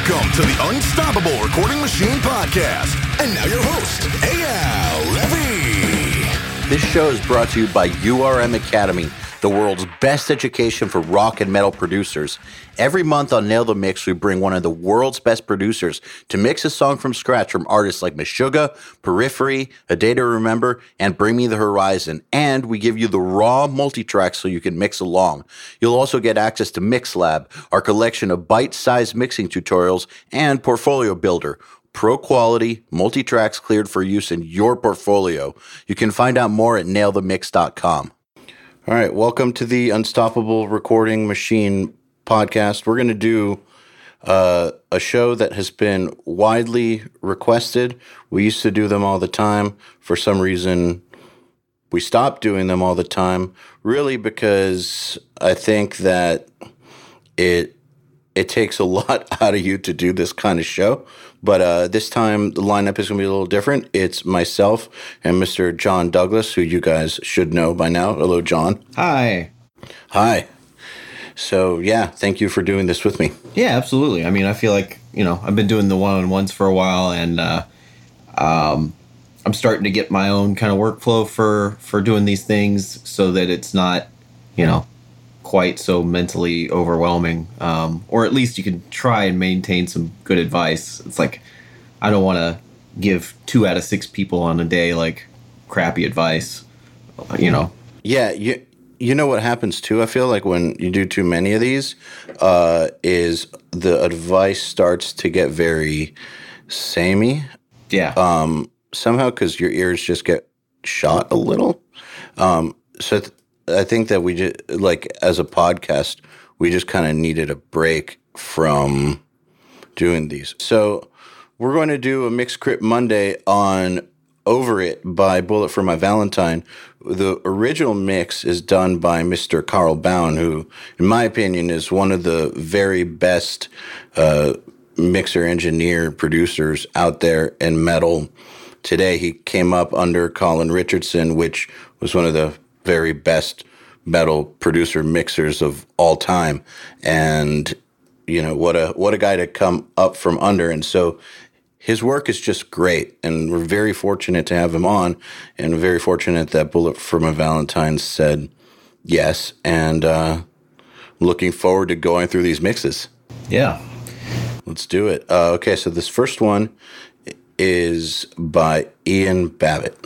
Welcome to the Unstoppable Recording Machine Podcast. And now your host, Eyal Levi. This show is brought to you by URM Academy, the world's best education for rock and metal producers. Every month on Nail the Mix, we bring one of the world's best producers to mix a song from scratch from artists like Meshuggah, Periphery, A Day to Remember, and Bring Me the Horizon. And we give you the raw multi-track so you can mix along. You'll also get access to MixLab, our collection of bite-sized mixing tutorials, and Portfolio Builder pro quality, multi tracks cleared for use in your portfolio. You can find out more at nailthemix.com. All right, welcome to the Unstoppable Recording Machine podcast. We're going to do uh, a show that has been widely requested. We used to do them all the time. For some reason, we stopped doing them all the time, really because I think that it it takes a lot out of you to do this kind of show. But uh, this time, the lineup is going to be a little different. It's myself and Mr. John Douglas, who you guys should know by now. Hello, John. Hi. Hi. So, yeah, thank you for doing this with me. Yeah, absolutely. I mean, I feel like, you know, I've been doing the one on ones for a while and uh, um, I'm starting to get my own kind of workflow for, for doing these things so that it's not, you know, quite so mentally overwhelming. Um, or at least you can try and maintain some good advice. It's like, I don't want to give two out of six people on a day like crappy advice, you know? Yeah, you, you know what happens too? I feel like when you do too many of these, uh, is the advice starts to get very samey. Yeah. Um, somehow because your ears just get shot a little. Um, so th- I think that we just like as a podcast, we just kind of needed a break from doing these. So we're going to do a mixed crit Monday on over It by Bullet for My Valentine. The original mix is done by Mr. Carl Bown, who, in my opinion, is one of the very best uh, mixer engineer producers out there in metal today. He came up under Colin Richardson, which was one of the very best metal producer mixers of all time. And you know what a what a guy to come up from under and so his work is just great, and we're very fortunate to have him on, and very fortunate that Bullet for My Valentine said yes, and uh, looking forward to going through these mixes. Yeah, let's do it. Uh, okay, so this first one is by Ian Babbitt.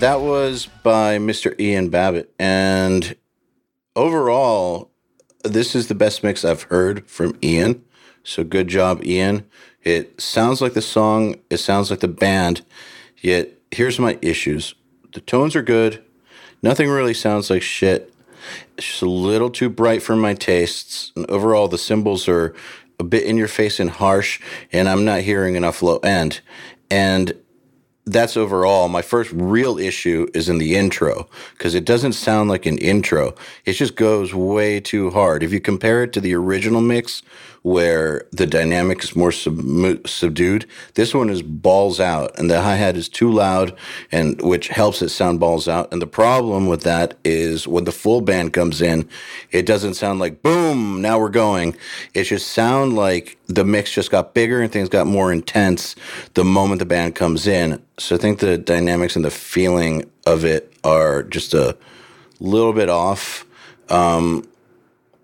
That was by Mr. Ian Babbitt, and overall, this is the best mix I've heard from Ian. So good job, Ian. It sounds like the song. It sounds like the band. Yet here's my issues. the tones are good. Nothing really sounds like shit. It's just a little too bright for my tastes. And overall, the cymbals are a bit in your face and harsh, and I'm not hearing enough low end. And that's overall. My first real issue is in the intro because it doesn't sound like an intro. It just goes way too hard. If you compare it to the original mix, where the dynamic is more sub- subdued. This one is balls out, and the hi hat is too loud, and which helps it sound balls out. And the problem with that is when the full band comes in, it doesn't sound like boom, now we're going. It just sound like the mix just got bigger and things got more intense the moment the band comes in. So I think the dynamics and the feeling of it are just a little bit off. Um,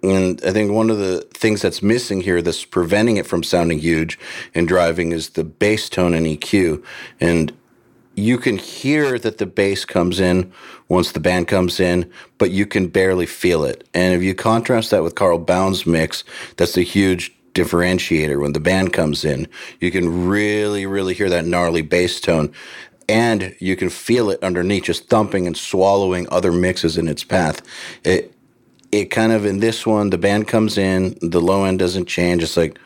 and I think one of the things that's missing here that's preventing it from sounding huge and driving is the bass tone and EQ. And you can hear that the bass comes in once the band comes in, but you can barely feel it. And if you contrast that with Carl Bown's mix, that's a huge differentiator. When the band comes in, you can really, really hear that gnarly bass tone. And you can feel it underneath, just thumping and swallowing other mixes in its path. It, it kind of in this one, the band comes in, the low end doesn't change. It's like,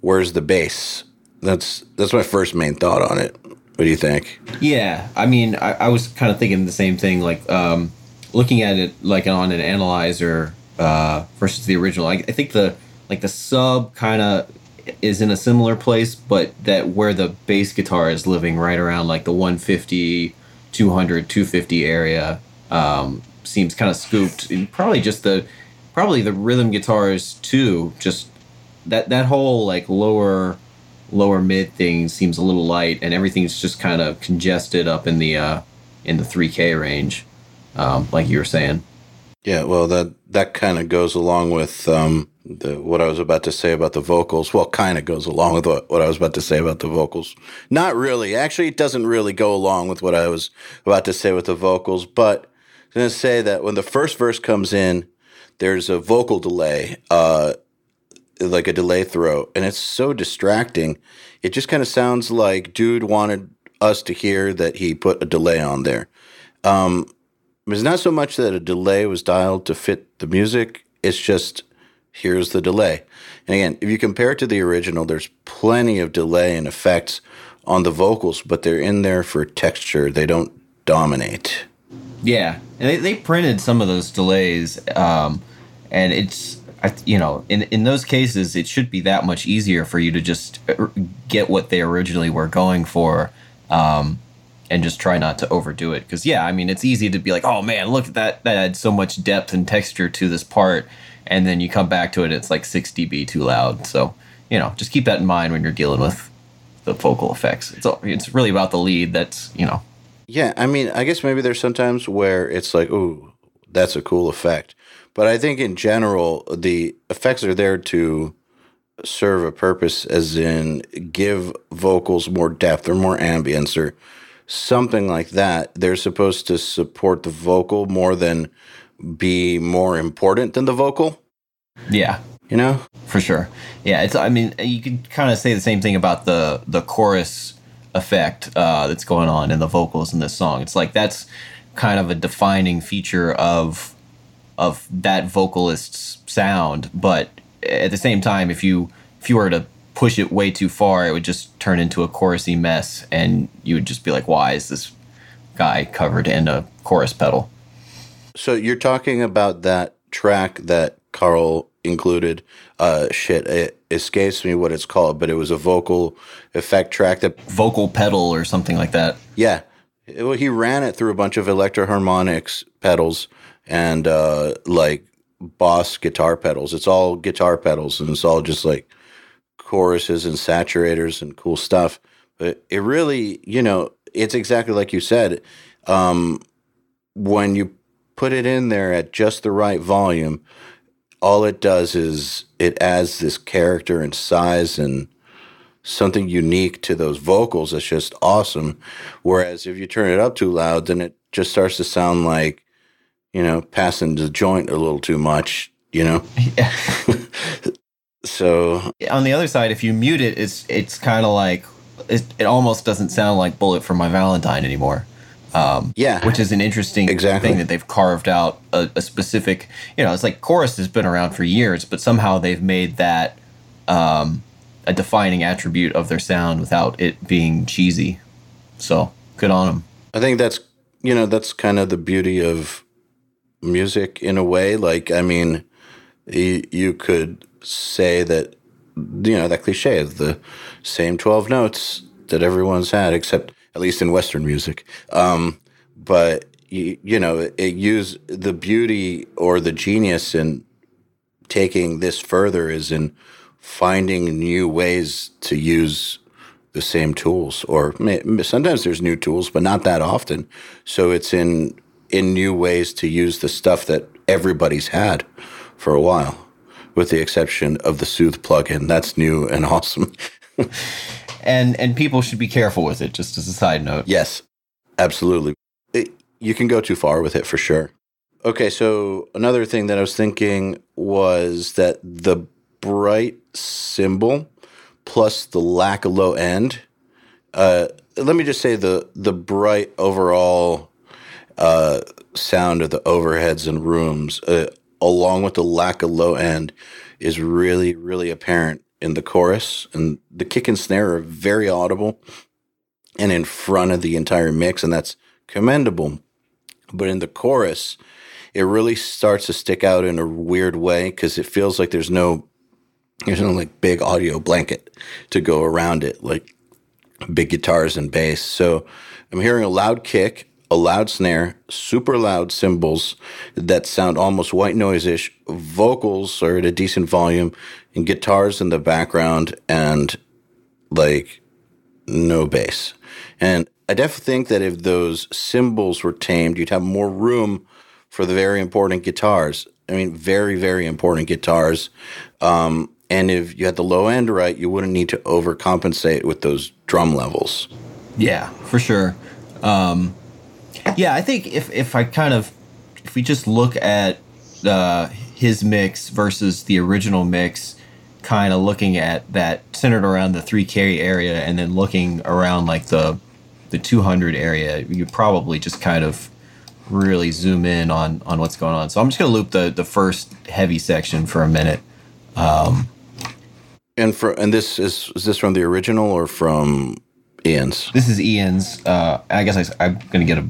where's the bass? That's that's my first main thought on it. What do you think? Yeah, I mean, I, I was kind of thinking the same thing. Like um, looking at it like on an analyzer uh, versus the original. I, I think the like the sub kind of is in a similar place, but that where the bass guitar is living right around like the 150, 200, 250 area. Um, seems kind of scooped. And probably just the probably the rhythm guitars too. Just that that whole like lower lower mid thing seems a little light, and everything's just kind of congested up in the uh, in the 3K range, um, like you were saying. Yeah, well, that that kind of goes along with um, the, what I was about to say about the vocals. Well, kind of goes along with what, what I was about to say about the vocals. Not really. Actually, it doesn't really go along with what I was about to say with the vocals, but going to say that when the first verse comes in, there's a vocal delay, uh, like a delay throw, and it's so distracting. It just kind of sounds like dude wanted us to hear that he put a delay on there. Um, it's not so much that a delay was dialed to fit the music, it's just here's the delay. And again, if you compare it to the original, there's plenty of delay and effects on the vocals, but they're in there for texture. They don't dominate. Yeah, and they, they printed some of those delays, um, and it's you know in in those cases it should be that much easier for you to just uh, get what they originally were going for. Um, and just try not to overdo it. Because yeah i mean it's easy to be like oh man look at that that adds so much depth and texture to this part and then you come back to it it's like 6 db too loud. So you know just keep that in mind when you're dealing with the vocal effects. It's it's really about the lead that's you know yeah, I mean, I guess maybe there's sometimes where it's like, ooh, that's a cool effect. But I think in general, the effects are there to serve a purpose, as in give vocals more depth or more ambience or something like that. They're supposed to support the vocal more than be more important than the vocal. Yeah. You know? For sure. Yeah, it's I mean, you could kind of say the same thing about the the chorus effect uh, that's going on in the vocals in this song. It's like that's kind of a defining feature of of that vocalist's sound. But at the same time, if you if you were to push it way too far, it would just turn into a chorusy mess, and you would just be like, "Why is this guy covered in a chorus pedal?" So you're talking about that track that Carl included. Uh, shit, it escapes me what it's called, but it was a vocal effect track that vocal pedal or something like that. Yeah, it, he ran it through a bunch of Electro-Harmonix pedals and uh, like Boss guitar pedals. It's all guitar pedals, and it's all just like choruses and saturators and cool stuff. But it really, you know, it's exactly like you said. Um, when you put it in there at just the right volume, all it does is it adds this character and size and something unique to those vocals that's just awesome. Whereas if you turn it up too loud, then it just starts to sound like, you know, passing the joint a little too much, you know? Yeah. so on the other side, if you mute it, it's it's kind of like it, it almost doesn't sound like Bullet for My Valentine anymore. Yeah. which is an interesting Exactly. thing that they've carved out a, a specific you know it's like chorus has been around for years but somehow they've made that um, a defining attribute of their sound without it being cheesy so good on them I think that's you know that's kind of the beauty of music in a way. Like I mean, you, you could say that you know that cliche of the same twelve notes that everyone's had, except at least in Western music. Um, but you, you know, it, use the beauty or the genius in taking this further is in finding new ways to use the same tools or sometimes there's new tools but not that often. So it's in in new ways to use the stuff that everybody's had for a while with the exception of the Soothe plugin. That's new and awesome and and people should be careful with it just as a side note. Yes absolutely. It- you can go too far with it for sure. Okay so another thing that i was thinking was that the bright cymbal plus the lack of low end uh, let me just say the the bright overall uh, sound of the overheads and rooms, uh, along with the lack of low end, is really really apparent in the chorus, and the kick and snare are very audible and in front of the entire mix, and that's commendable. But in the chorus, it really starts to stick out in a weird way because it feels like there's no there's no like big audio blanket to go around it, like big guitars and bass. So I'm hearing a loud kick, a loud snare, super loud cymbals that sound almost white noise ish. Vocals are at a decent volume, and guitars in the background, and like no bass. And I definitely think that if those cymbals were tamed, you'd have more room for the very important guitars. I mean, very, very important guitars. Um, and if you had the low end right, you wouldn't need to overcompensate with those drum levels. Yeah, for sure. Um, yeah, I think if if I kind of if we just look at uh, his mix versus the original mix, kind of looking at that centered around the 3K area, and then looking around like the the 200 area, you probably just kind of really zoom in on on what's going on. So I'm just gonna loop the the first heavy section for a minute. Um, And for and this is is this from the original or from Ian's? This is Ian's. Uh, I guess I, am gonna get a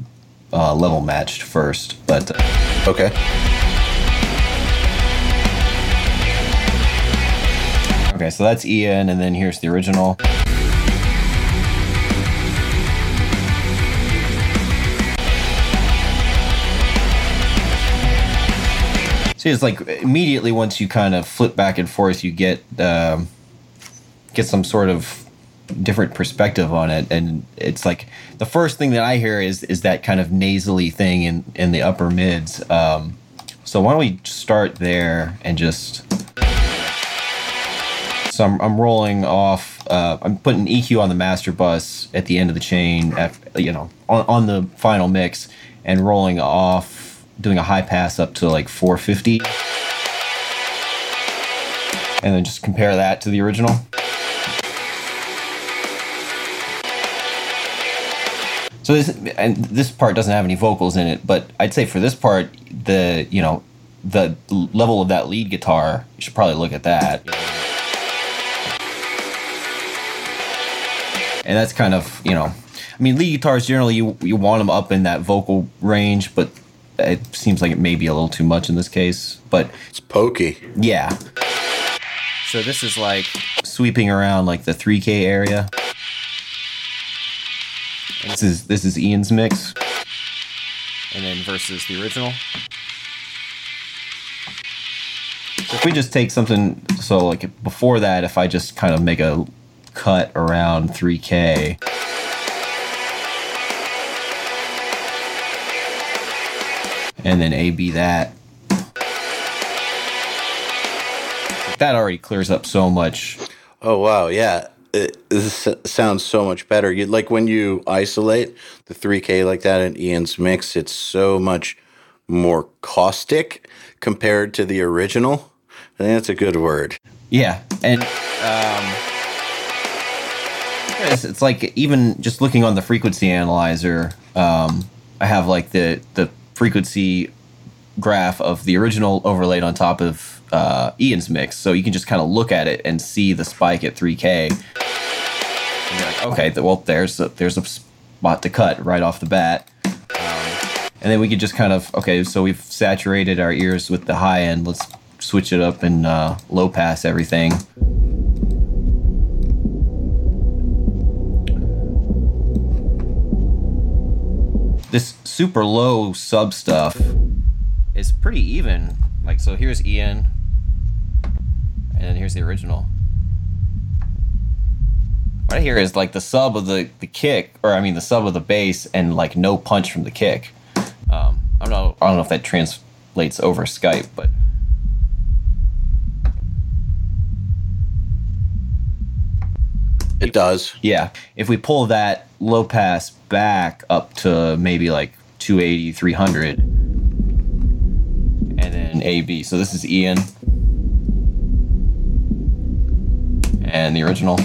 uh, level matched first, but. Uh, Okay. Okay, so that's Ian, and then here's the original. See, it's like immediately once you kind of flip back and forth, you get um, get some sort of different perspective on it, and it's like the first thing that I hear is is that kind of nasally thing in in the upper mids. Um, so why don't we start there and just so I'm, I'm rolling off. Uh, I'm putting EQ on the master bus at the end of the chain, at, you know, on, on the final mix, and rolling off, doing a high pass up to like 450, and then just compare that to the original. So this and this part doesn't have any vocals in it, but I'd say for this part, the you know, the level of that lead guitar, you should probably look at that. and that's kind of you know i mean lead guitars generally you, you want them up in that vocal range but it seems like it may be a little too much in this case but It's pokey. yeah so this is like sweeping around like the 3k area And this is this is ian's mix and then versus the original so if we just take something so like before that if i just kind of make a cut around 3K. And then AB that. That already clears up so much. Oh wow, yeah. It, this sounds so much better. You like when you isolate the 3K like that in Ian's mix, it's so much more caustic compared to the original. I think that's a good word. Yeah, and um, it's, it's like even just looking on the frequency analyzer, um, I have like the the frequency graph of the original overlaid on top of uh, Ian's mix, so you can just kind of look at it and see the spike at 3K. And you're like, okay, well, there's a, there's a spot to cut right off the bat. Um, and then we could just kind of okay, so we've saturated our ears with the high end. Let's switch it up and uh, low pass everything. This super low sub stuff is pretty even. Like, so here's Ian, and then here's the original. I hear is like the sub of the, the kick, or I mean the sub of the bass, and like no punch from the kick. Um, I don't know. I don't know if that translates over Skype, but It does. yeah, if we pull that low pass back up to maybe like 280, 300, and then AB. So this is Ian, and the original.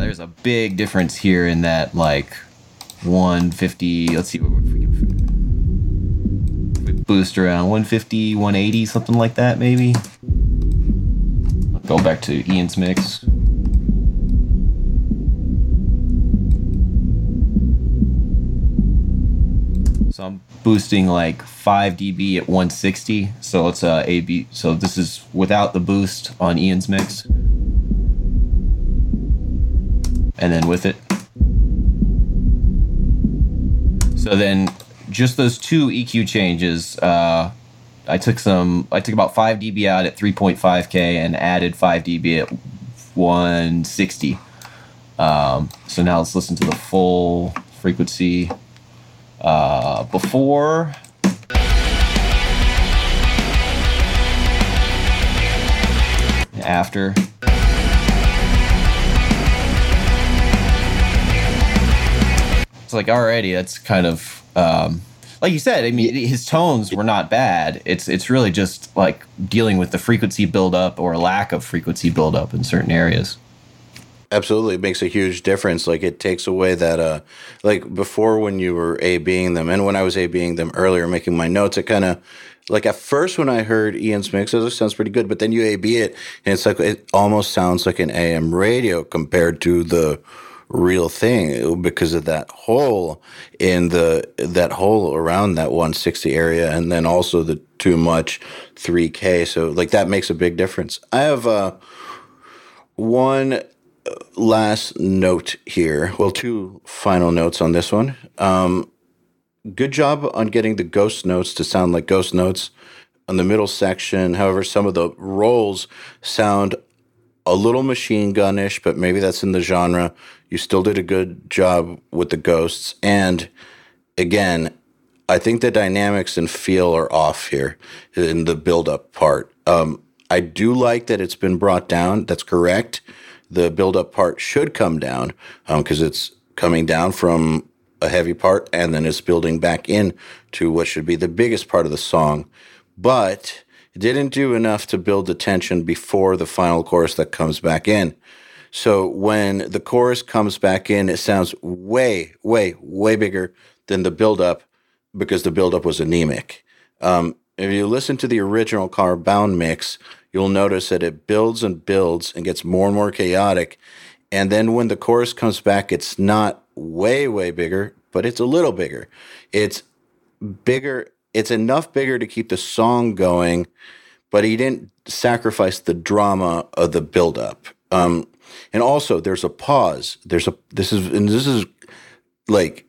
There's a big difference here in that like 150. Let's see if we can boost around 150, 180, something like that, maybe. Go back to Ian's mix. So I'm boosting like 5 dB at 160. So it's uh, AB. So this is without the boost on Ian's mix. And then with it. So then just those two EQ changes, uh, I took some, I took about 5 dB out at 3.5K and added 5 dB at 160. Um, so now let's listen to the full frequency uh, before. After. It's like already that's kind of um, like you said. I mean, his tones were not bad. It's it's really just like dealing with the frequency buildup or lack of frequency buildup in certain areas. Absolutely, it makes a huge difference. Like it takes away that, uh, like before when you were A being them, and when I was A being them earlier, making my notes, it kind of, like at first when I heard Ian's mix, it sounds pretty good, but then you A B it, and it's like it almost sounds like an AM radio compared to the real thing because of that hole in the that hole around that 160 area, and then also the too much 3K. So like that makes a big difference. I have uh one last note here. Well, two final notes on this one. Um, good job on getting the ghost notes to sound like ghost notes on the middle section. However, some of the rolls sound a little machine gunish, but maybe that's in the genre. You still did a good job with the ghosts. And again, I think the dynamics and feel are off here in the build up part. Um, I do like that it's been brought down. That's correct the build up part should come down because um, it's coming down from a heavy part and then it's building back in to what should be the biggest part of the song. But didn't do enough to build the tension before the final chorus that comes back in. So when the chorus comes back in, it sounds way, way, way bigger than the build up because the build up was anemic. Um, if you listen to the original Carl Bown mix, you'll notice that it builds and builds and gets more and more chaotic. And then when the chorus comes back, it's not way, way bigger, but it's a little bigger. It's bigger. It's enough bigger to keep the song going, but he didn't sacrifice the drama of the buildup. Um, and also, there's a pause. There's a this is and this is like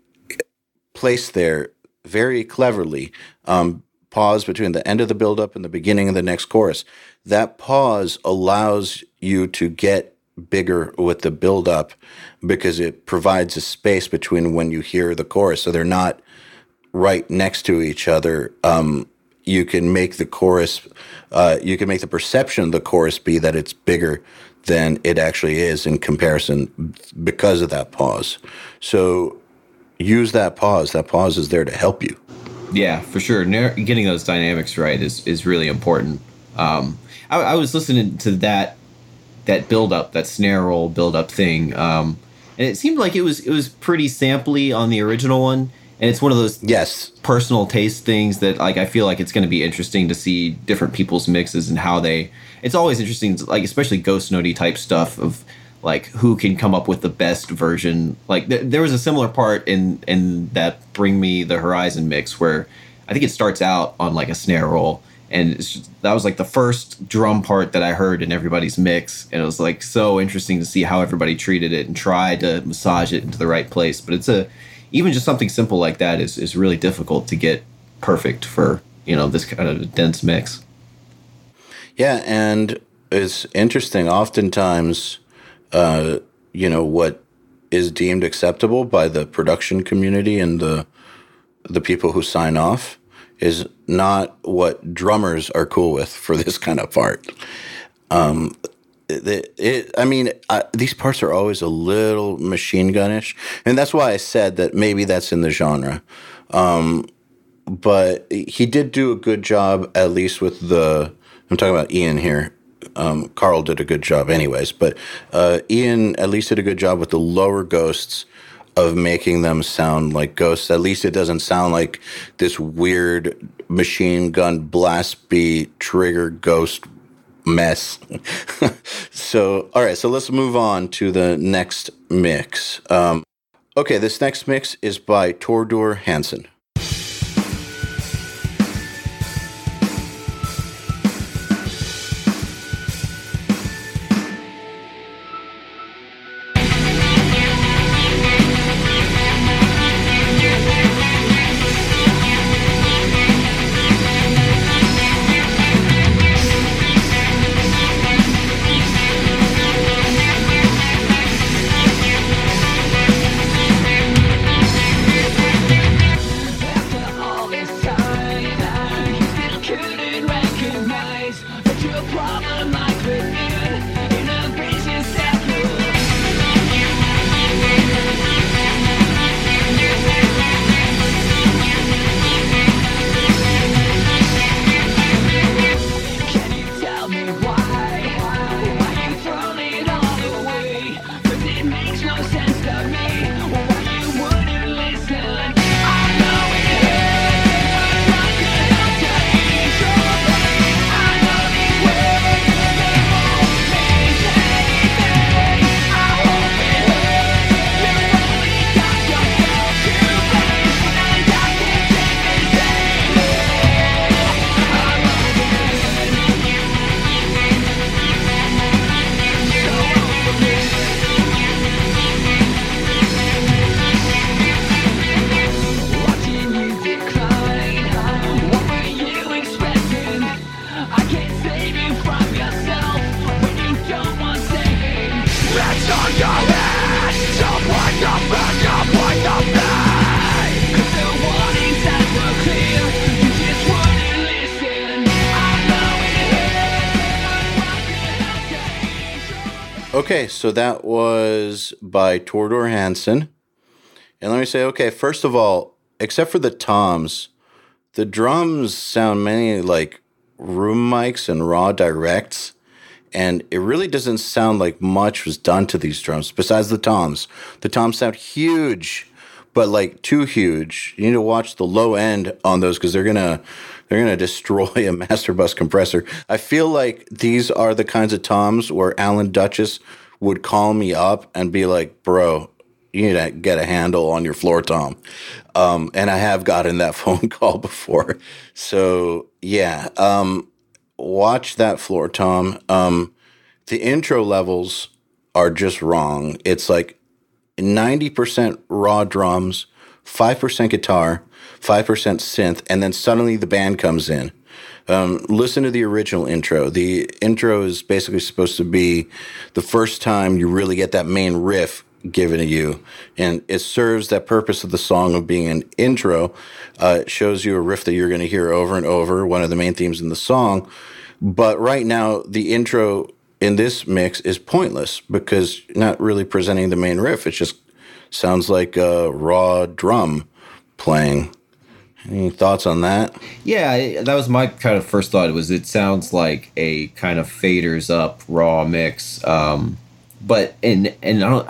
placed there very cleverly. Um, pause between the end of the buildup and the beginning of the next chorus. That pause allows you to get bigger with the buildup because it provides a space between when you hear the chorus. So they're not right next to each other. Um, you can make the chorus, uh, you can make the perception of the chorus be that it's bigger than it actually is in comparison because of that pause. So use that pause. That pause is there to help you. Yeah, for sure. Getting those dynamics right is is really important. Um, I, I, was listening to that that build up, that snare roll build up thing, um, and it seemed like it was it was pretty sampley on the original one, and it's one of those Yes. personal taste things that like I feel like it's going to be interesting to see different people's mixes and how they. It's always interesting, like especially ghost notey type stuff of like who can come up with the best version. Like th- there was a similar part in in that Bring Me the Horizon mix where I think it starts out on like a snare roll. And it's just, that was like the first drum part that I heard in everybody's mix, and it was like so interesting to see how everybody treated it and tried to massage it into the right place. But it's a even just something simple like that is is really difficult to get perfect for you know this kind of dense mix. Yeah, and it's interesting. Oftentimes, uh, you know, what is deemed acceptable by the production community and the the people who sign off is not what drummers are cool with for this kind of part. Um, it, it, I mean, I, these parts are always a little machine gunish, and that's why I said that maybe that's in the genre. Um, but he did do a good job, at least with the. I'm talking about Ian here. Um, Carl did a good job, anyways. But uh, Ian at least did a good job with the lower ghosts of making them sound like ghosts. At least it doesn't sound like this weird machine gun blast beat trigger ghost mess. so, all right, so let's move on to the next mix. Um, okay, this next mix is by Tordor Hansen. So that was by Tordor Hansen. And let me say, okay, first of all, except for the toms, the drums sound mainly like room mics and raw directs. And it really doesn't sound like much was done to these drums besides the toms. The toms sound huge, but like too huge. You need to watch the low end on those because they're gonna they're gonna destroy a master bus compressor. I feel like these are the kinds of toms where Alan Douches would call me up and be like, "Bro, you need to get a handle on your floor tom." Um, and I have gotten that phone call before. So yeah, um, watch that floor tom. Um, the intro levels are just wrong. It's like 90% raw drums, 5% guitar, 5% synth, and then suddenly the band comes in. Um, listen to the original intro. The intro is basically supposed to be the first time you really get that main riff given to you, and it serves that purpose of the song of being an intro. Uh, it shows you a riff that you're going to hear over and over, one of the main themes in the song. But right now, the intro in this mix is pointless because not really presenting the main riff. It just sounds like a raw drum playing. Any thoughts on that? Yeah, that was my kind of first thought. Was it sounds like a kind of faders up raw mix, um, but and and I don't.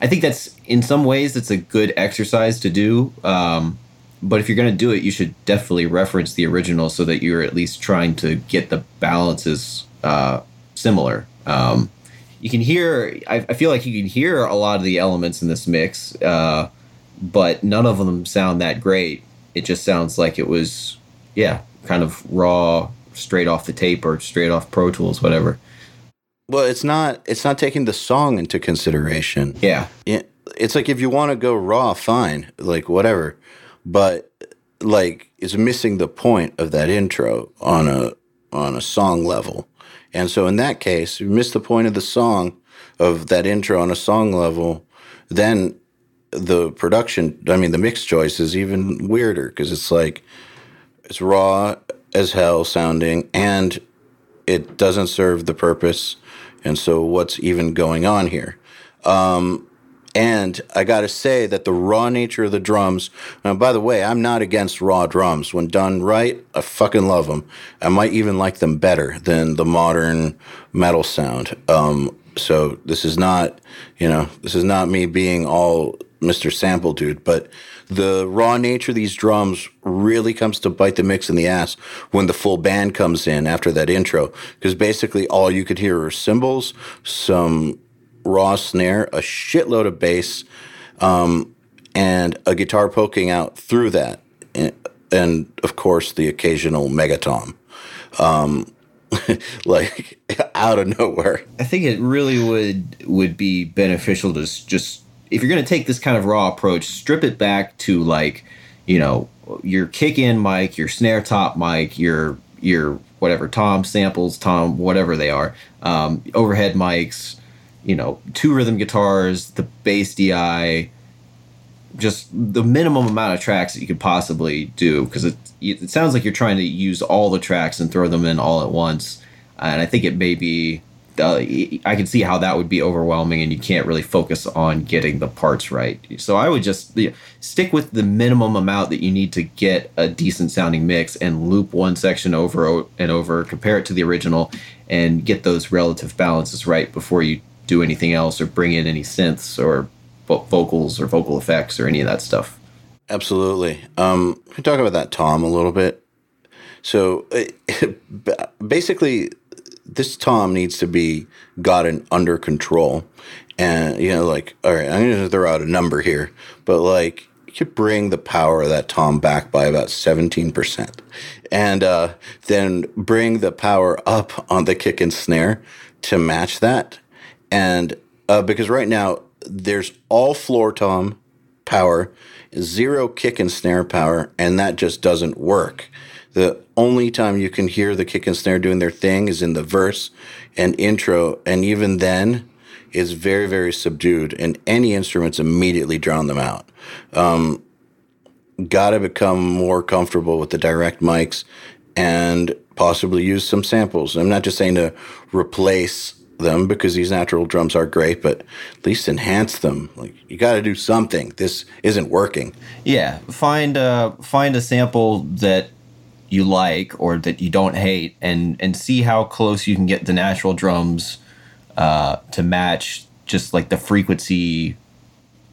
I think that's in some ways that's a good exercise to do. Um, but if you're going to do it, you should definitely reference the original so that you're at least trying to get the balances uh, similar. Um, you can hear, I, I feel like you can hear a lot of the elements in this mix, uh, but none of them sound that great. It just sounds like it was, yeah, kind of raw, straight off the tape or straight off Pro Tools, whatever. Well, it's not. It's not taking the song into consideration. Yeah. Yeah, it's like if you want to go raw, fine, like whatever, but like it's missing the point of that intro on a on a song level, and so in that case, you miss the point of the song of that intro on a song level, then the production, I mean, the mix choice is even weirder because it's like it's raw as hell sounding and it doesn't serve the purpose. And so, what's even going on here? Um, and I got to say that the raw nature of the drums. Now, by the way, I'm not against raw drums. When done right, I fucking love them. I might even like them better than the modern metal sound. Um, so this is not, you know, this is not me being all Mr. Sample dude, but the raw nature of these drums really comes to bite the mix in the ass when the full band comes in after that intro. Because basically all you could hear are cymbals, some raw snare, a shitload of bass, um, and a guitar poking out through that. And, and of course, the occasional megatom. Um, like out of nowhere. I think it really would would be beneficial to just if you're going to take this kind of raw approach, strip it back to like, you know, your kick in mic, your snare top mic, your your whatever tom samples, tom whatever they are, um, overhead mics, you know, two rhythm guitars, the bass DI, just the minimum amount of tracks that you could possibly do because it it sounds like you're trying to use all the tracks and throw them in all at once, and I think it may be. Uh, I can see how that would be overwhelming, and you can't really focus on getting the parts right. So I would just you know, stick with the minimum amount that you need to get a decent sounding mix, and loop one section over and over, compare it to the original, and get those relative balances right before you do anything else or bring in any synths or vo- vocals or vocal effects or any of that stuff. Absolutely. Um, can we talk about that Tom a little bit? So basically, this Tom needs to be gotten under control. And, you know, like, all right, I'm going to throw out a number here, but like, you could bring the power of that Tom back by about 17%. And uh, then bring the power up on the kick and snare to match that. And uh, because right now, there's all floor tom power, zero kick and snare power, and that just doesn't work. The only time you can hear the kick and snare doing their thing is in the verse and intro, and even then, is very very subdued, and any instruments immediately drown them out. Um, Got to become more comfortable with the direct mics, and possibly use some samples. I'm not just saying to replace them because these natural drums are great, but at least enhance them. Like you got to do something. This isn't working. Yeah, find uh find a sample that you like or that you don't hate, and and see how close you can get the natural drums uh, to match just like the frequency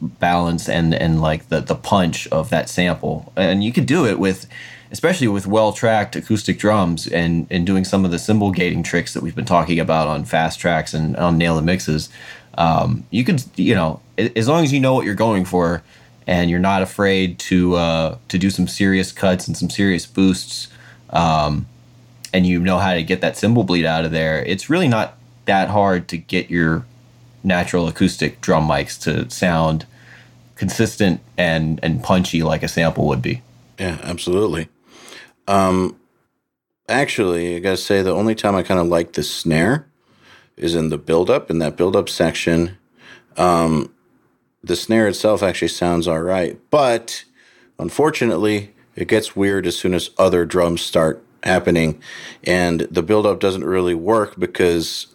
balance and and like the the punch of that sample. And you could do it with especially with well tracked acoustic drums and and doing some of the cymbal gating tricks that we've been talking about on fast tracks and on nail the mixes. Um, you could you know as long as you know what you're going for and you're not afraid to uh, to do some serious cuts and some serious boosts um, and you know how to get that cymbal bleed out of there, it's really not that hard to get your natural acoustic drum mics to sound consistent and and punchy like a sample would be. Yeah, absolutely. Um, actually, I gotta say the only time I kind of like the snare is in the build up. In that build up section, um, the snare itself actually sounds all right, but unfortunately, it gets weird as soon as other drums start happening, and the build up doesn't really work because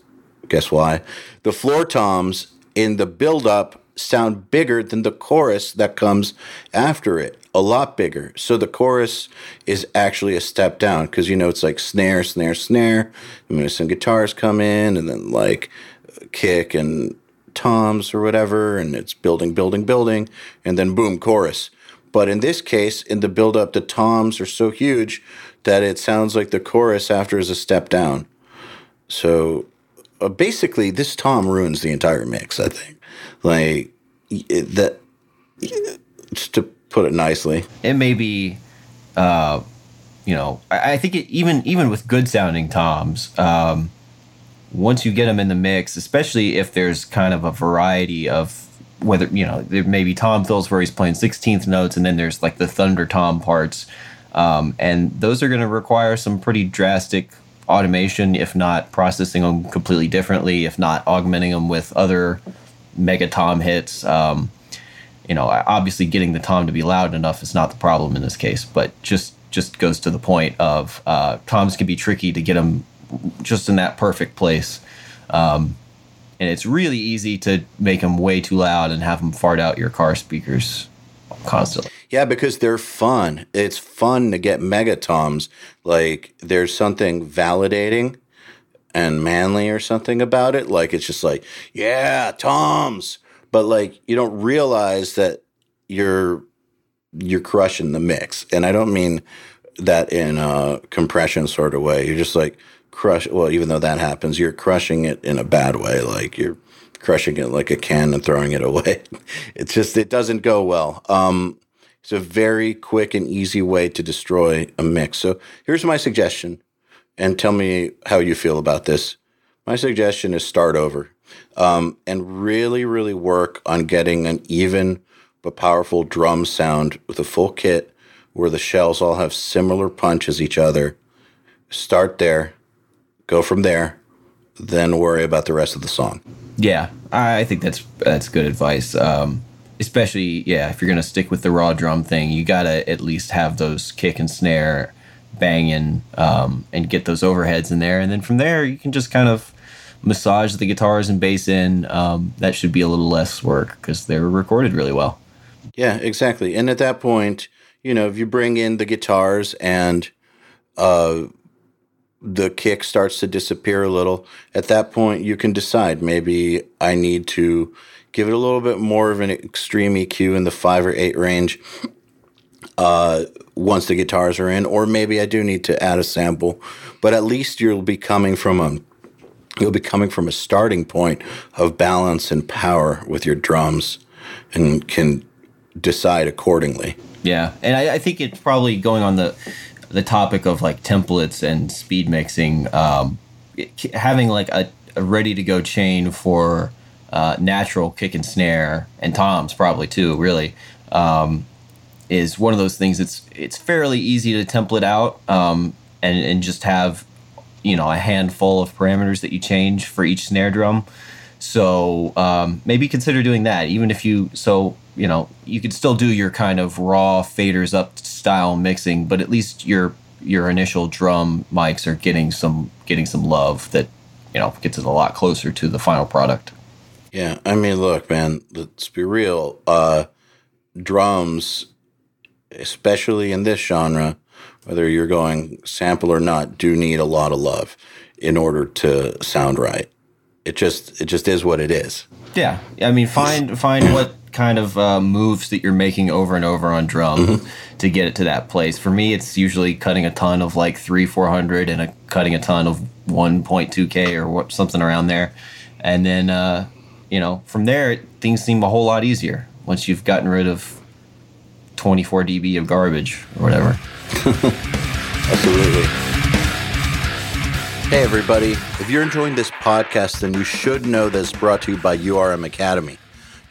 guess why? The floor toms in the build up sound bigger than the chorus that comes after it, a lot bigger. So the chorus is actually a step down because you know it's like snare, snare, snare. I mean, some guitars come in and then like kick and toms or whatever, and it's building, building, building, and then boom, chorus. But in this case, in the build up, the toms are so huge that it sounds like the chorus after is a step down. So uh, basically, this tom ruins the entire mix. I think, like that. Just to put it nicely, it may be uh you know i, I think it, even even with good sounding toms um once you get them in the mix especially if there's kind of a variety of whether you know there may be tom fills where he's playing 16th notes and then there's like the thunder tom parts um, and those are going to require some pretty drastic automation if not processing them completely differently if not augmenting them with other mega tom hits. Um, you know, obviously getting the tom to be loud enough is not the problem in this case, but just just goes to the point of uh, toms can be tricky to get them just in that perfect place, um, and it's really easy to make them way too loud and have them fart out your car speakers constantly. Yeah, because they're fun. It's fun to get megatoms. Like there's something validating and manly or something about it. Like it's just like, yeah, toms. But like you don't realize that you're you're crushing the mix. And I don't mean that in a compression sort of way. You're just like crush well, even though that happens, you're crushing it in a bad way. Like you're crushing it like a can and throwing it away. It's just it doesn't go well. Um, it's a very quick and easy way to destroy a mix. So here's my suggestion, and tell me how you feel about this. My suggestion is start over um, and really, really work on getting an even but powerful drum sound with a full kit where the shells all have similar punch as each other. Start there, go from there, then worry about the rest of the song. Yeah, I think that's that's good advice. Um, especially, yeah, if you're gonna stick with the raw drum thing, you gotta at least have those kick and snare banging um, and get those overheads in there, and then from there you can just kind of massage the guitars and bass in. Um, that should be a little less work because they're recorded really well. Yeah, exactly. And at that point, you know, if you bring in the guitars and uh, the kick starts to disappear a little, at that point you can decide maybe I need to give it a little bit more of an extreme EQ in the five or eight range uh, once the guitars are in, or maybe I do need to add a sample. But at least you'll be coming from a you'll be coming from a starting point of balance and power with your drums, and can decide accordingly. Yeah, and I, I think it's probably going on the the topic of like templates and speed mixing. Um, having like a, a ready to go chain for uh, natural kick and snare and toms probably too. Really. Um, is one of those things that's it's fairly easy to template out um, and and just have you know a handful of parameters that you change for each snare drum. So um, maybe consider doing that, even if you so you know you could still do your kind of raw faders up style mixing, but at least your your initial drum mics are getting some getting some love that you know gets it a lot closer to the final product. Yeah, I mean, look, man, let's be real. Uh, drums, especially in this genre, whether you're going sample or not, do need a lot of love in order to sound right. It just it just is what it is. Yeah, I mean, find find what kind of uh, moves that you're making over and over on drum Mm-hmm. to get it to that place. For me, it's usually cutting a ton of like three four hundred and a, cutting a ton of one point two k or what something around there, and then uh, you know from there things seem a whole lot easier once you've gotten rid of twenty four dB of garbage or whatever. Absolutely. Hey, everybody. If you're enjoying this podcast, then you should know that it's brought to you by URM Academy.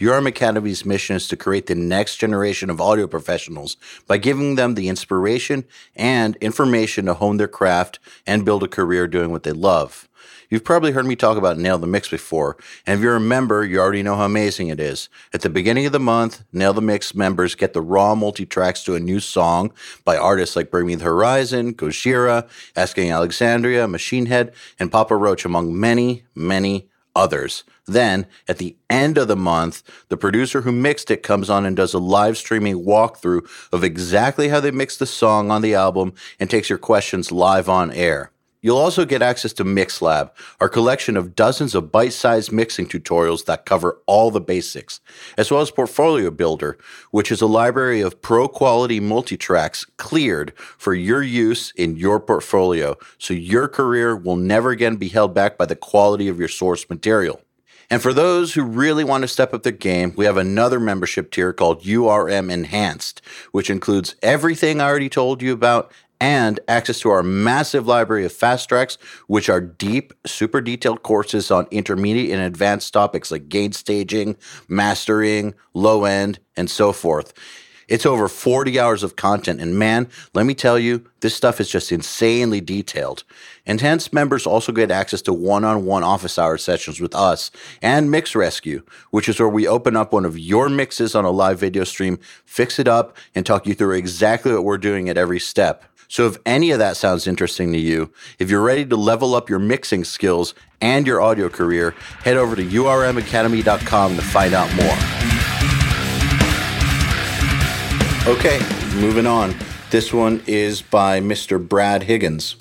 URM Academy's mission is to create the next generation of audio professionals by giving them the inspiration and information to hone their craft and build a career doing what they love. You've probably heard me talk about Nail the Mix before, and if you're a member, you already know how amazing it is. At the beginning of the month, Nail the Mix members get the raw multi tracks to a new song by artists like Bring Me the Horizon, Gojira, Asking Alexandria, Machine Head, and Papa Roach, among many, many others. Then, at the end of the month, the producer who mixed it comes on and does a live streaming walkthrough of exactly how they mixed the song on the album and takes your questions live on air. You'll also get access to MixLab, our collection of dozens of bite sized mixing tutorials that cover all the basics, as well as Portfolio Builder, which is a library of pro quality multi tracks cleared for your use in your portfolio so your career will never again be held back by the quality of your source material. And for those who really want to step up their game, we have another membership tier called URM Enhanced, which includes everything I already told you about and access to our massive library of fast tracks, which are deep, super detailed courses on intermediate and advanced topics like gain staging, mastering, low end, and so forth. It's over 40 hours of content, and man, let me tell you, this stuff is just insanely detailed. Enhanced members also get access to one on one office hour sessions with us and Mix Rescue, which is where we open up one of your mixes on a live video stream, fix it up, and talk you through exactly what we're doing at every step. So if any of that sounds interesting to you, if you're ready to level up your mixing skills and your audio career, head over to urmacademy.com to find out more. Okay, moving on. This one is by Mr. Brad Higgins.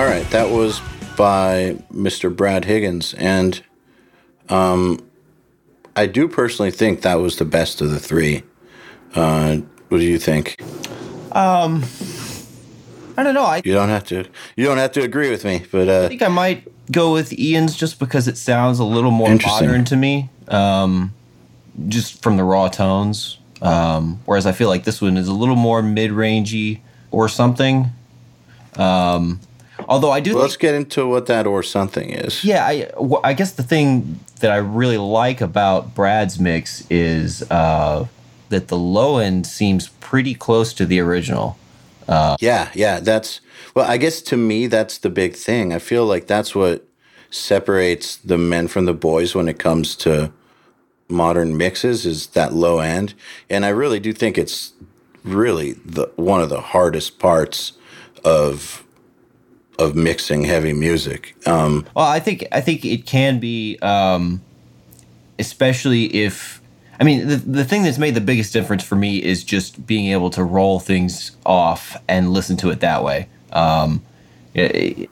All right, that was by Mr. Brad Higgins, and um, I do personally think that was the best of the three. Uh, what do you think? Um, I don't know. I You don't have to. You don't have to agree with me, but uh, I think I might go with Ian's just because it sounds a little more modern to me, um, just from the raw tones. Um, whereas I feel like this one is a little more mid-rangey or something. Um, although I do let's get into what that or something is. yeah, I, wh- I guess the thing that I really like about Brad's mix is uh, that the low end seems pretty close to the original. Yeah, yeah, that's well, I guess to me that's the big thing. I feel like that's what separates the men from the boys when it comes to modern mixes is that low end. And I really do think it's really the one of the hardest parts of of mixing heavy music. Um Well, I think I think it can be, um, especially if I mean the the thing that's made the biggest difference for me is just being able to roll things off and listen to it that way. Um, it,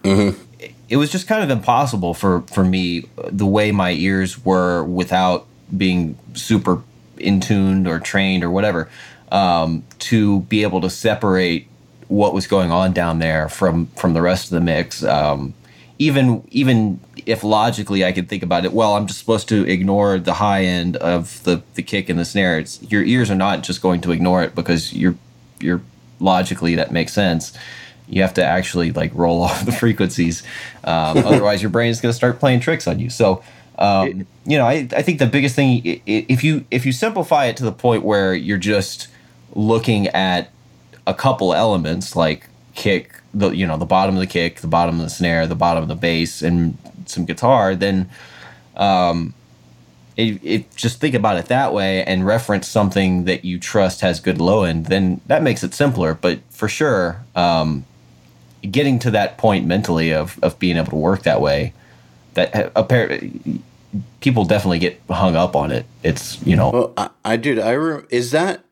it was just kind of impossible for for me the way my ears were without being super in tuned or trained or whatever um, to be able to separate what was going on down there from from the rest of the mix. Um, even even if logically I could think about it, well, I'm just supposed to ignore the high end of the the kick and the snare. It's your ears are not just going to ignore it because you're you're logically that makes sense. You have to actually like roll off the frequencies, um, otherwise your brain is going to start playing tricks on you. So Um, you know, I, I think the biggest thing if you if you simplify it to the point where you're just looking at a couple elements like kick, the you know the bottom of the kick, the bottom of the snare, the bottom of the bass, and some guitar, then um, it, it just think about it that way and reference something that you trust has good low end. Then that makes it simpler. But for sure, um, getting to that point mentally of of being able to work that way, that apparently people definitely get hung up on it. It's you know Well, I, I dude, I re- is that.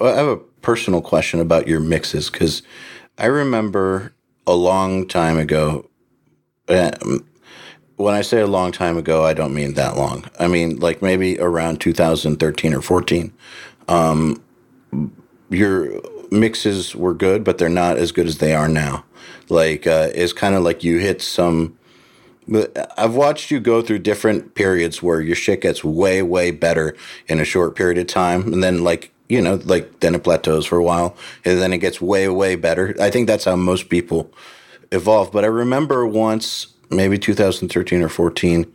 I have a personal question about your mixes because I remember a long time ago. Um, when I say a long time ago, I don't mean that long. I mean like maybe around 2013 or 14. Um, your mixes were good, but they're not as good as they are now. Like uh, it's kind of like you hit some. I've watched you go through different periods where your shit gets way, way better in a short period of time. And then, like, you know, like, then it plateaus for a while and then it gets way, way better. I think that's how most people evolve. But I remember once, maybe 2013 or 14,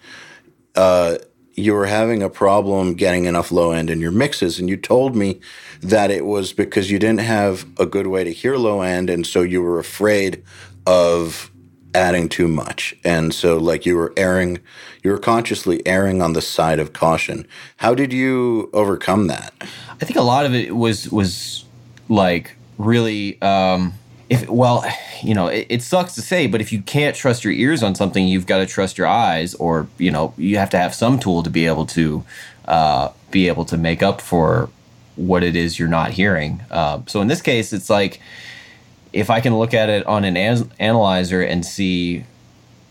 uh, you were having a problem getting enough low end in your mixes. And you told me that it was because you didn't have a good way to hear low end. And so you were afraid of adding too much. And so like you were erring, you were consciously erring on the side of caution. How did you overcome that? I think a lot of it was was like really um if well you know it, it sucks to say but if you can't trust your ears on something you've got to trust your eyes or you know you have to have some tool to be able to uh, be able to make up for what it is you're not hearing uh, so in this case it's like if i can look at it on an an- analyzer and see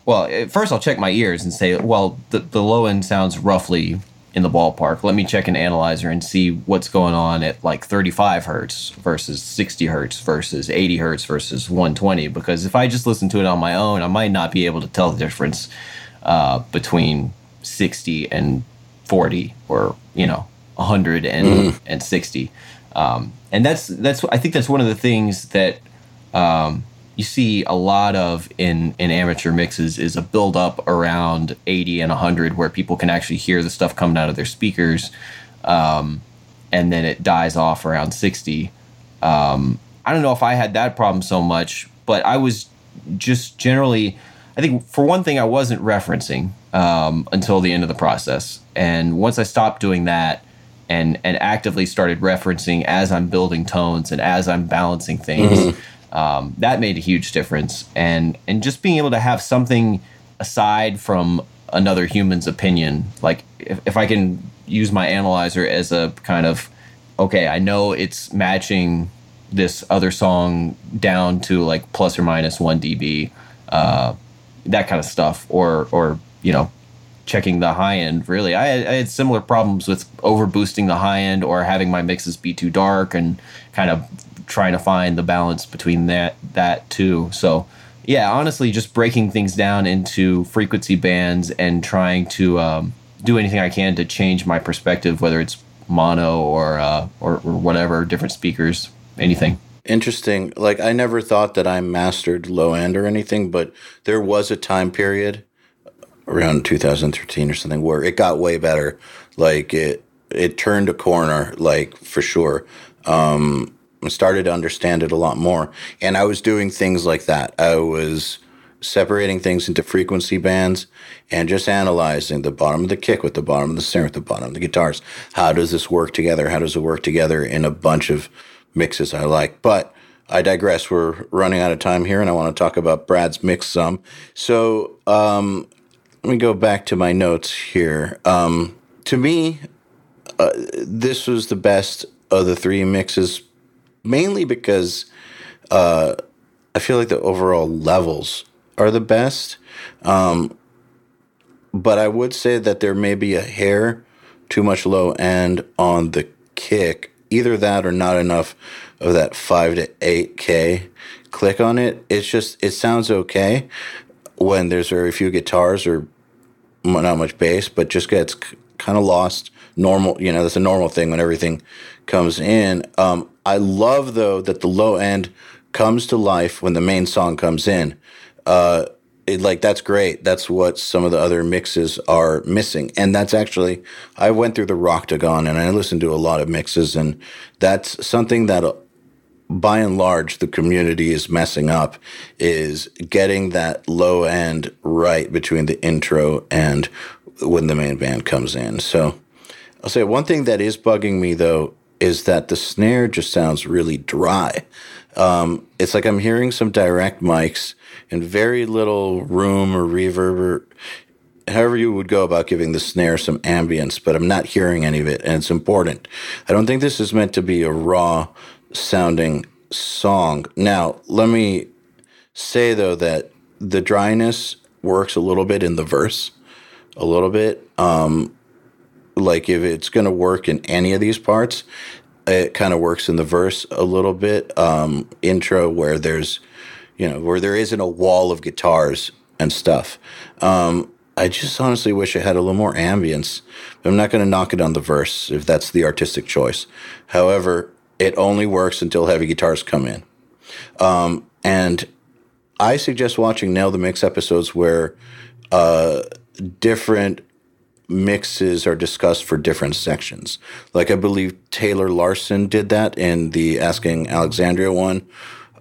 well first i'll check my ears and say well the, the low end sounds roughly in the ballpark. Let me check an analyzer and see what's going on at like 35 hertz versus 60 hertz versus 80 hertz versus 120 because if i just listen to it on my own i might not be able to tell the difference uh, between 60 and 40 or you know 100 and, and 60 um, and that's that's i think that's one of the things that um, you see a lot of in in amateur mixes is a build up around 80 and 100 where people can actually hear the stuff coming out of their speakers um, and then it dies off around 60 um, i don't know if i had that problem so much but i was just generally i think for one thing i wasn't referencing um, until the end of the process. And once i stopped doing that and and actively started referencing as i'm building tones and as i'm balancing things um, that made a huge difference. And and just being able to have something aside from another human's opinion like if, if i can use my analyzer as a kind of okay i know it's matching this other song down to like plus or minus 1 db uh, that kind of stuff or or you know checking the high end really. I I had similar problems with over boosting the high end or having my mixes be too dark and kind of trying to find the balance between that that too so yeah honestly just breaking things down into frequency bands and trying to um, do anything i can to change my perspective whether it's mono or uh, or, or whatever different speakers anything Interesting. Like I never thought that I mastered low end or anything, but there was a time period around 2013 or something where it got way better. Like it it turned a corner, like for sure. Um started to understand it a lot more. And I was doing things like that. I was separating things into frequency bands and just analyzing the bottom of the kick with the bottom of the snare with the bottom of the guitars. How does this work together? How does it work together in a bunch of mixes I like? But I digress. We're running out of time here, and I want to talk about Brad's mix some. So um, let me go back to my notes here. Um, to me, uh, this was the best of the three mixes, mainly because uh, I feel like the overall levels are the best. Um, but I would say that there may be a hair too much low end on the kick. Either that or not enough of that five to eight K click on it. It's just it sounds okay when there's very few guitars or not much bass, but just gets kind of lost. Normal, you know, that's a normal thing when everything comes in. Um, I love though that the low end comes to life when the main song comes in. Uh, it, like that's great. That's what some of the other mixes are missing, and that's actually I went through the Roctagon and I listened to a lot of mixes, and that's something that. uh, By and large, the community is messing up is getting that low end right between the intro and when the main band comes in. So I'll say one thing that is bugging me though is that the snare just sounds really dry. Um, it's like I'm hearing some direct mics and very little room or reverb or however you would go about giving the snare some ambience, but I'm not hearing any of it, and it's important. I don't think this is meant to be a raw sounding song. Now, let me say though that the dryness works a little bit in the verse, a little bit. Um, like if it's going to work in any of these parts, it kind of works in the verse a little bit. Um, intro where there's, you know, where there isn't a wall of guitars and stuff. Um, I just honestly wish it had a little more ambience. I'm not going to knock it on the verse if that's the artistic choice. However, it only works until heavy guitars come in. Um, and I suggest watching Nail the Mix episodes where uh, different mixes are discussed for different sections. Like I believe Taylor Larson did that in the Asking Alexandria one.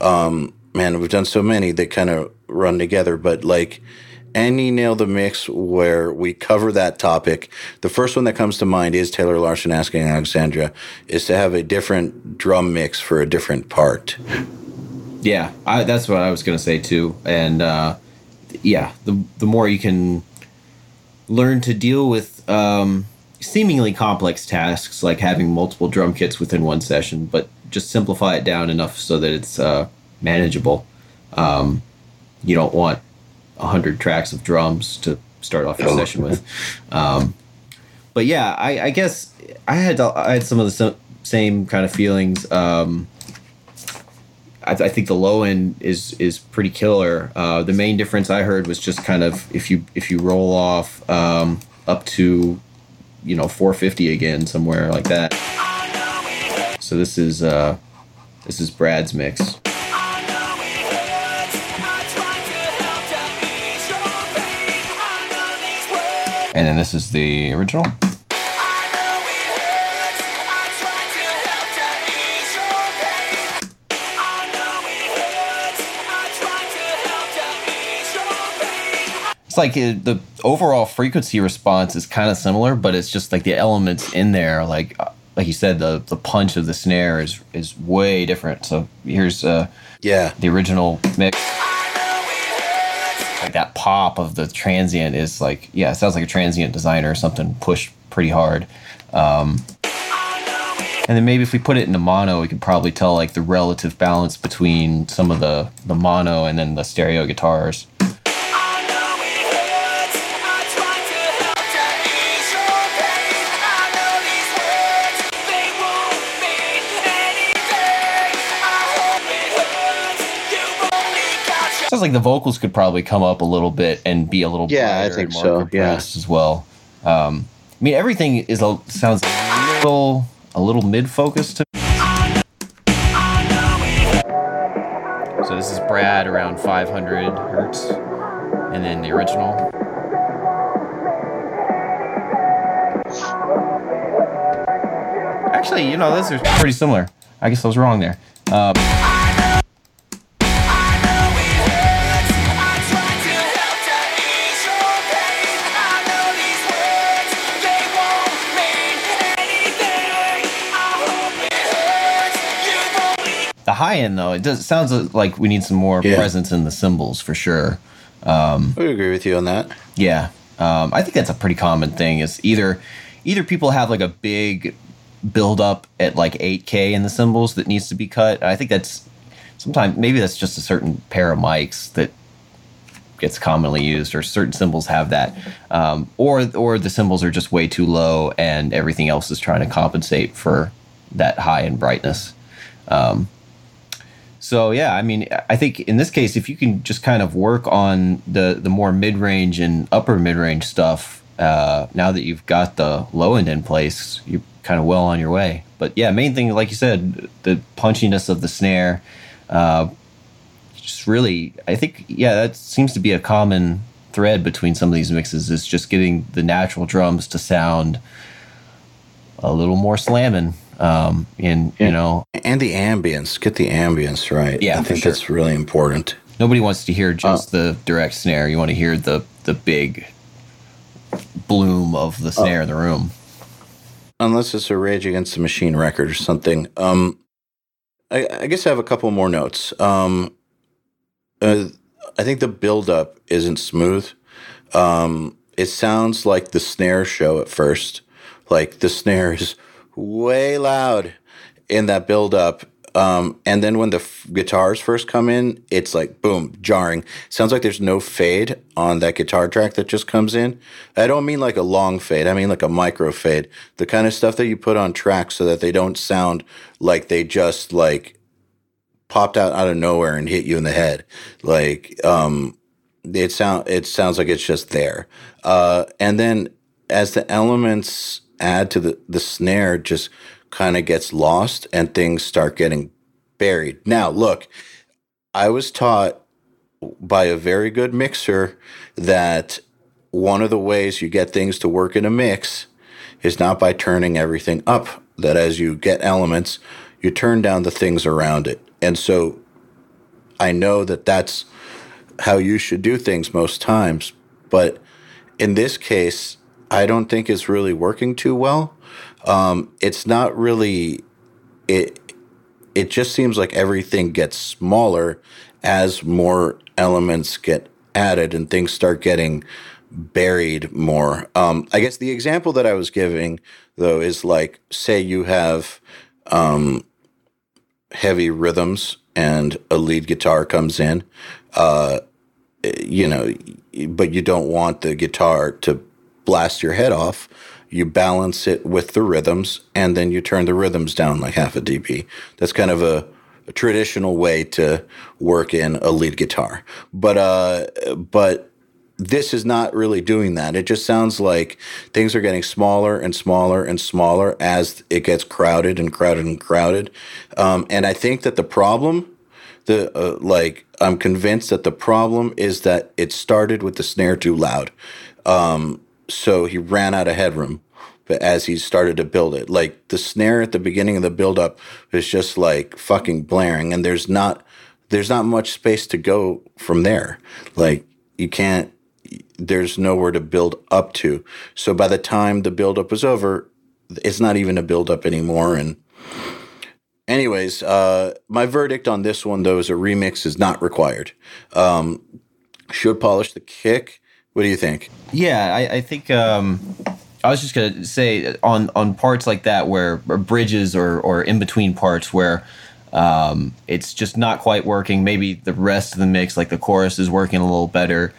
Um, man, we've done so many they kind of run together, but like any nail the mix where we cover that topic, the first one that comes to mind is Taylor Larson Asking Alexandria, is to have a different drum mix for a different part. Yeah, I, that's what I was gonna say too. And uh, yeah, the the more you can learn to deal with um, seemingly complex tasks like having multiple drum kits within one session, but just simplify it down enough so that it's uh, manageable. Um, you don't want a hundred tracks of drums to start off your session with. Um, but yeah, I, I guess I had I had some of the same kind of feelings. Um, I, I think the low end is is pretty killer. Uh, the main difference I heard was just kind of if you if you roll off um, up to you know 450 again somewhere like that. So this is uh, this is Brad's mix. And then this is the original. Like uh, the overall frequency response is kind of similar, but it's just like the elements in there, like uh, like you said, the the punch of the snare is is way different. So here's uh, Yeah. the original mix. Like that pop of the transient is like, yeah, it sounds like a transient designer or something pushed pretty hard. Um, and then maybe if we put it into mono, we could probably tell like the relative balance between some of the the mono and then the stereo guitars. Sounds like the vocals could probably come up a little bit and be a little Yeah, I think so, yeah. as well. Um, I mean, everything is a, sounds a little a little mid focused to. So this is Brad around 500 hertz, and then the original. Actually, you know, those are pretty similar. I guess I was wrong there. Um, end though, it does it sounds like we need some more Yeah. presence in the cymbals for sure. Um, I would agree with you on that. Yeah, um, I think that's a pretty common thing. Is either either people have like a big build up at like 8K in the cymbals that needs to be cut. I think that's sometimes maybe that's just a certain pair of mics that gets commonly used, or certain cymbals have that, um, or or the cymbals are just way too low and everything else is trying to compensate for that high in brightness. Um, so yeah, I mean, I think in this case, if you can just kind of work on the the more mid range and upper mid range stuff, uh, now that you've got the low end in place, you're kind of well on your way. But yeah, main thing, like you said, the punchiness of the snare, uh, just really, I think, yeah, that seems to be a common thread between some of these mixes is just getting the natural drums to sound a little more slamming. Um, and you know, And the ambience, get the ambience right. Yeah, I think sure. that's really important. nobody wants to hear just the direct snare. You want to hear the the big bloom of the snare in the room. unless it's a Rage Against the Machine record or something. Um, I, I guess I have a couple more notes. Um, uh, I think the build up isn't smooth. Um, it sounds like the snare show at first. Like the snare is way loud in that build up. Um, and then when the f- guitars first come in, it's like boom, jarring. Sounds like there's no fade on that guitar track that just comes in. I don't mean like a long fade. I mean like a micro fade. The kind of stuff that you put on tracks so that they don't sound like they just like popped out out of nowhere and hit you in the head. Like um, it sound it sounds like it's just there. Uh, and then as the elements add to the the snare, just kind of gets lost and things start getting buried. Now, look, I was taught by a very good mixer that one of the ways you get things to work in a mix is not by turning everything up. That as you get elements, you turn down the things around it. And so I know that that's how you should do things most times. But in this case, I don't think it's really working too well. Um, it's not really it. It just seems like everything gets smaller as more elements get added and things start getting buried more. Um, I guess the example that I was giving though is like, say you have um, heavy rhythms and a lead guitar comes in, uh, you know, but you don't want the guitar to blast your head off. You balance it with the rhythms, and then you turn the rhythms down like half a dB. That's kind of a, a traditional way to work in a lead guitar. But uh, but this is not really doing that. It just sounds like things are getting smaller and smaller and smaller as it gets crowded and crowded and crowded. Um, and I think that the problem, the uh, like, I'm convinced that the problem is that it started with the snare too loud. Um, so he ran out of headroom. But as he started to build it, like the snare at the beginning of the build up is just like fucking blaring, and there's not there's not much space to go from there. Like you can't there's nowhere to build up to. So by the time the build up was over, it's not even a build up anymore. And anyways, uh, my verdict on this one though is a remix is not required. Um, should polish the kick. What do you think? Yeah, I, I think um, I was just gonna say on on parts like that where or bridges or or in between parts where um, it's just not quite working. Maybe the rest of the mix, like the chorus, is working a little better.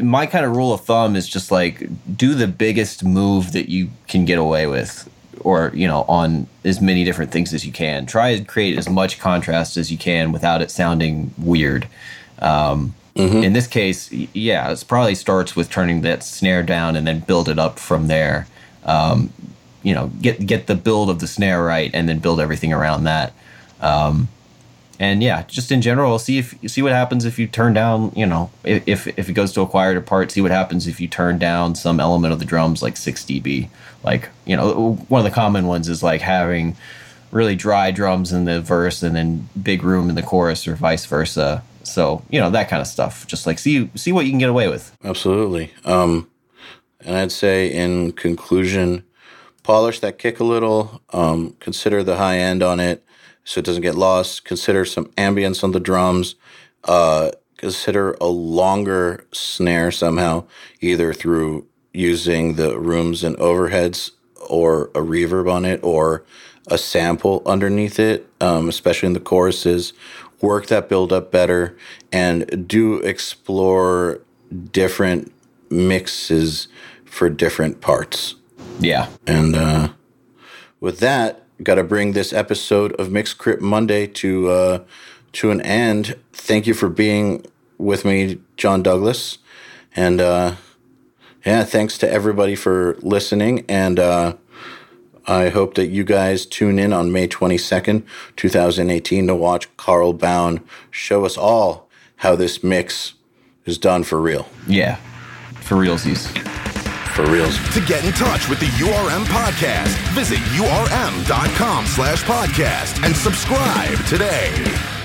My kind of rule of thumb is just like do the biggest move that you can get away with, or you know, on as many different things as you can. Try to create as much contrast as you can without it sounding weird. Um, In this case, yeah, it probably starts with turning that snare down and then build it up from there. Um, you know, get get the build of the snare right, and then build everything around that. Um, and yeah, just in general, see if see what happens if you turn down. You know, if if, if it goes to a quieter part, see what happens if you turn down some element of the drums like six dB. Like you know, one of the common ones is like having really dry drums in the verse and then big room in the chorus, or vice versa. So you know that kind of stuff. Just like see see what you can get away with. Absolutely. Um, and I'd say in conclusion, polish that kick a little. Um, consider the high end on it so it doesn't get lost. Consider some ambience on the drums. Uh, consider a longer snare somehow, either through using the rooms and overheads or a reverb on it or a sample underneath it, um, especially in the choruses. Work that build up better and do explore different mixes for different parts. Yeah. And uh, with that, got to bring this episode of Mix Critique Monday to uh, to an end. Thank you for being with me, John Douglas, and uh, yeah, thanks to everybody for listening. And uh, I hope that you guys tune in on May twenty second, two thousand eighteen, to watch Carl Bown show us all how this mix is done for real. Yeah, for realsies. For reals. To get in touch with the URM podcast, visit urm.com slash podcast and subscribe today.